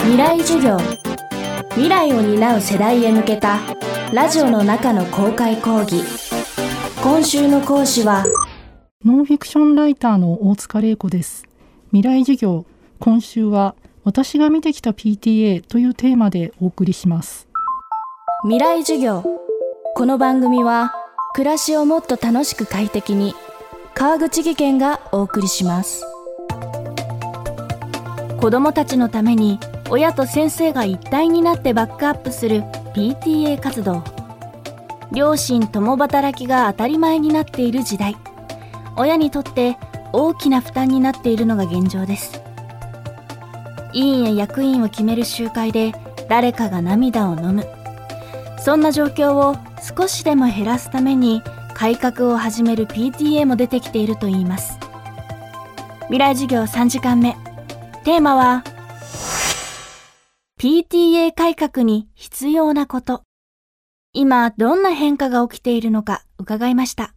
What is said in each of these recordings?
未来授業。未来を担う世代へ向けたラジオの中の公開講義。今週の講師はノンフィクションライターの大塚玲子です。未来授業今週は私が見てきた PTA というテーマでお送りします。未来授業。この番組は暮らしをもっと楽しく快適に川口義賢がお送りします。子どもたちのために親と先生が一体になってバックアップする PTA 活動。両親共働きが当たり前になっている時代。親にとって大きな負担になっているのが現状です。委員や役員を決める集会で誰かが涙を飲む。そんな状況を少しでも減らすために改革を始める PTA も出てきているといいます。未来授業3時間目。テーマは PTA 改革に必要なこと。今どんな変化が起きているのか伺いました。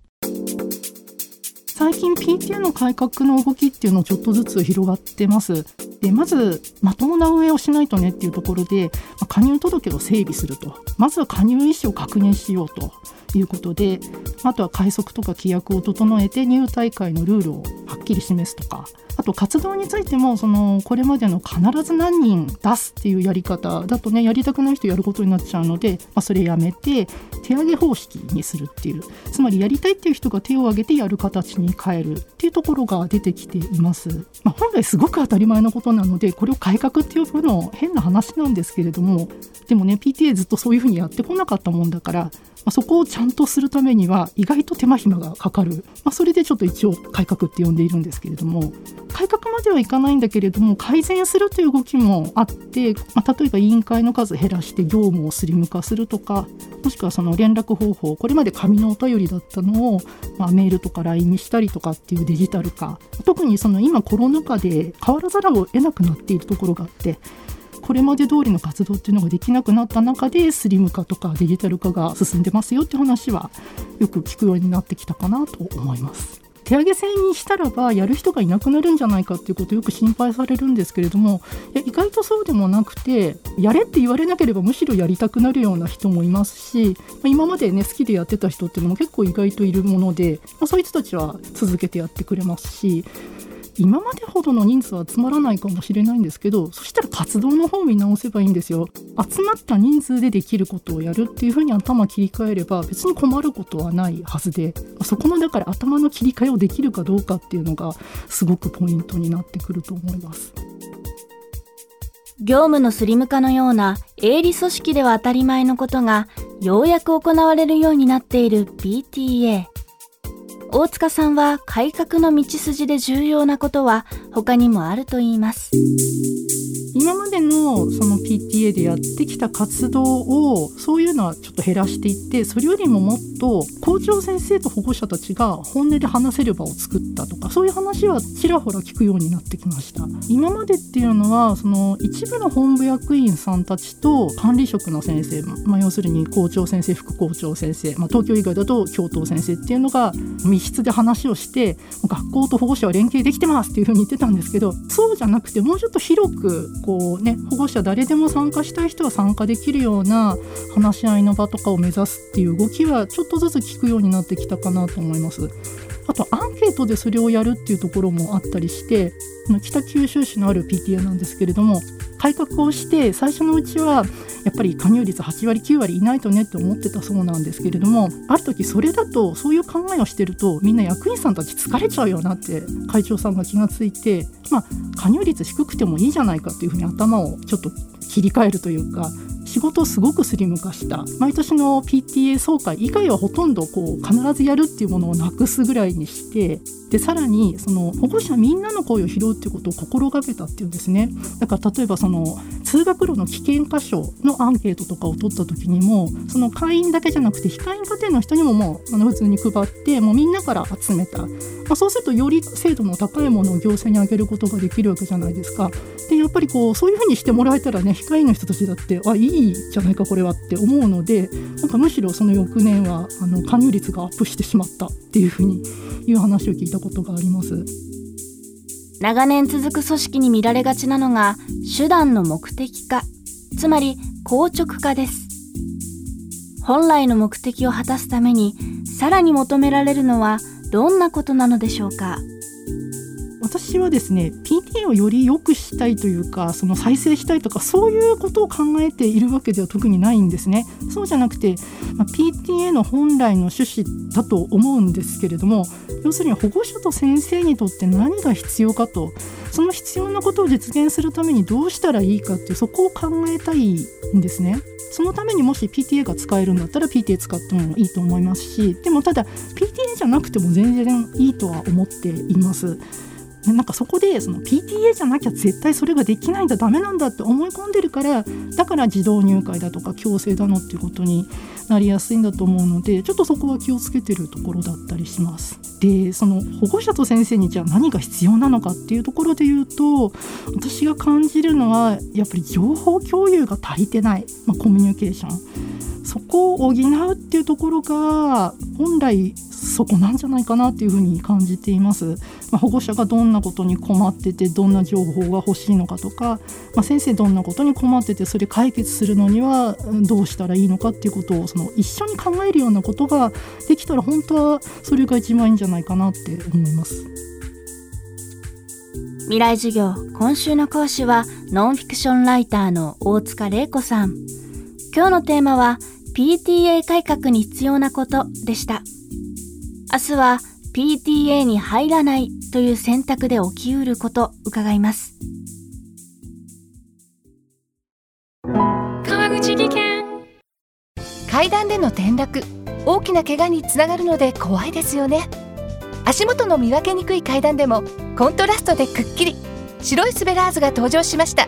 最近 PTA の改革の動きっていうのをちょっとずつ広がってます。でまずまともな運営をしないとねっていうところで、ま加入届を整備すると。まずは加入意思を確認しようと。いうことであとは快速とか規約を整えて入大会のルールをはっきり示すとかあと活動についてもそのこれまでの必ず何人出すっていうやり方だとねやりたくない人やることになっちゃうので、まあ、それやめて手上げ方式にするっていうつまりやりたいっていう人が手を挙げてやる形に変えるっていうところが出てきています。まあ、本来すごく当たり前のことなのでこれを改革って呼ぶの変な話なんですけれどもでもね PTA ずっとそういうふうにやってこなかったもんだからまあ、そこをちゃんとするためには意外と手間暇がかかる、まあ、それでちょっと一応改革って呼んでいるんですけれども。改革まではいかないんだけれども改善するという動きもあって、まあ、例えば委員会の数減らして業務をスリム化するとかもしくはその連絡方法これまで紙のお便りだったのを、まあ、メールとか LINE にしたりとかっていうデジタル化。特にその今コロナ禍で変わらざるを得なくなっているところがあってこれまで通りの活動っていうのができなくなった中でスリム化とかデジタル化が進んでますよって話はよく聞くようになってきたかなと思います。手上げ制にしたらばやる人がいなくなるんじゃないかっていうことをよく心配されるんですけれども意外とそうでもなくてやれって言われなければむしろやりたくなるような人もいますし今までね好きでやってた人っていうのも結構意外といるもので、まあ、そういう人たちは続けてやってくれますし今までほどの人数は集まらないかもしれないんですけどそしたら活動の方を見直せばいいんですよ。集まった人数でできることをやるっていうふうに頭切り替えれば別に困ることはないはずでそこのだから頭の切り替えをできるかどうかっていうのがすごくポイントになってくると思います。業務のスリム化のような営利組織では当たり前のことがようやく行われるようになっている PTA 大塚さんは改革の道筋で重要なことは他にもあると言います。今までのその PTA でやってきた活動をそういうのはちょっと減らしていってそれよりももっと校長先生と保護者たちが本音で話せる場を作ったとかそういう話はちらほら聞くようになってきました。今までっていうのはその一部の本部役員さんたちと管理職の先生、まあ、要するに校長先生副校長先生、まあ、東京以外だと教頭先生っていうのが密室で話をして学校と保護者は連携できてますっていうふうに言ってたんですけどそうじゃなくてもうちょっと広くこうね保護者誰でも参加したい人は参加できるような話し合いの場とかを目指すっていう動きはちょっとずつ聞くようになってきたかなと思います。あとアンケートでそれをやるっていうところもあったりして北九州市のある PTA なんですけれども改革をして最初のうちはやっぱり加入率8割9割いないとねって思ってたそうなんですけれどもある時それだとそういう考えをしてるとみんな役員さんたち疲れちゃうよなって会長さんが気がついてまあ加入率低くてもいいじゃないかっていうふうに頭をちょっと切り替えるというか仕事をすごくスリム化した。毎年の PTA 総会以外はほとんどこう必ずやるっていうものをなくすぐらいにしてでさらにその保護者みんなの声を拾うっていうことを心がけたっていうんですね。だから例えばその通学路の危険箇所のアンケートとかを取った時にもその会員だけじゃなくて非会員家庭の人にももうあの普通に配ってもうみんなから集めた、まあ、そうするとより精度の高いものを行政にあげることができるわけじゃないですかでやっぱりこうそういうふうにしてもらえたらね非会員の人たちだってあいいいじゃないかこれはって思うのでなんかむしろその翌年はあの加入率がアップしてしまったっていうふうにいう話を聞いたことがあります。長年続く組織に見られがちなのが手段の目的化つまり硬直化です。本来の目的を果たすためにさらに求められるのはどんなことなのでしょうか？私はですね PTA をより良くしたいというかその再生したいとかそういうことを考えているわけでは特にないんですね。そうじゃなくて、まあ、PTA の本来の趣旨だと思うんですけれども要するに保護者と先生にとって何が必要かとその必要なことを実現するためにどうしたらいいかってそこを考えたいんですね。そのためにもし PTA が使えるんだったら PTA 使ってもいいと思いますしでもただ PTA じゃなくても全然いいとは思っています。なんかそこでその PTA じゃなきゃ絶対それができないんだダメなんだって思い込んでるからだから自動入会だとか強制だのっていうことになりやすいんだと思うのでちょっとそこは気をつけてるところだったりします。でその保護者と先生にじゃあ何が必要なのかっていうところで言うと私が感じるのはやっぱり情報共有が足りてない、まあ、コミュニケーションそこを補うっていうところが本来そこなんじゃないかなっていうふうに感じています、まあ、保護者がどんなことに困っててどんな情報が欲しいのかとか、まあ、先生どんなことに困っててそれ解決するのにはどうしたらいいのかっていうことをその一緒に考えるようなことができたら本当はそれが一番いいんじゃないかなって思います。未来授業今週の講師はノンフィクションライターの大塚玲子さん。今日のテーマは PTA 改革に必要なことでした。明日は PTA に入らないという選択で起きうること伺います。川口技研階段での転落大きな怪我につながるので怖いですよね足元の見分けにくい階段でもコントラストでくっきり白いスベラーズが登場しました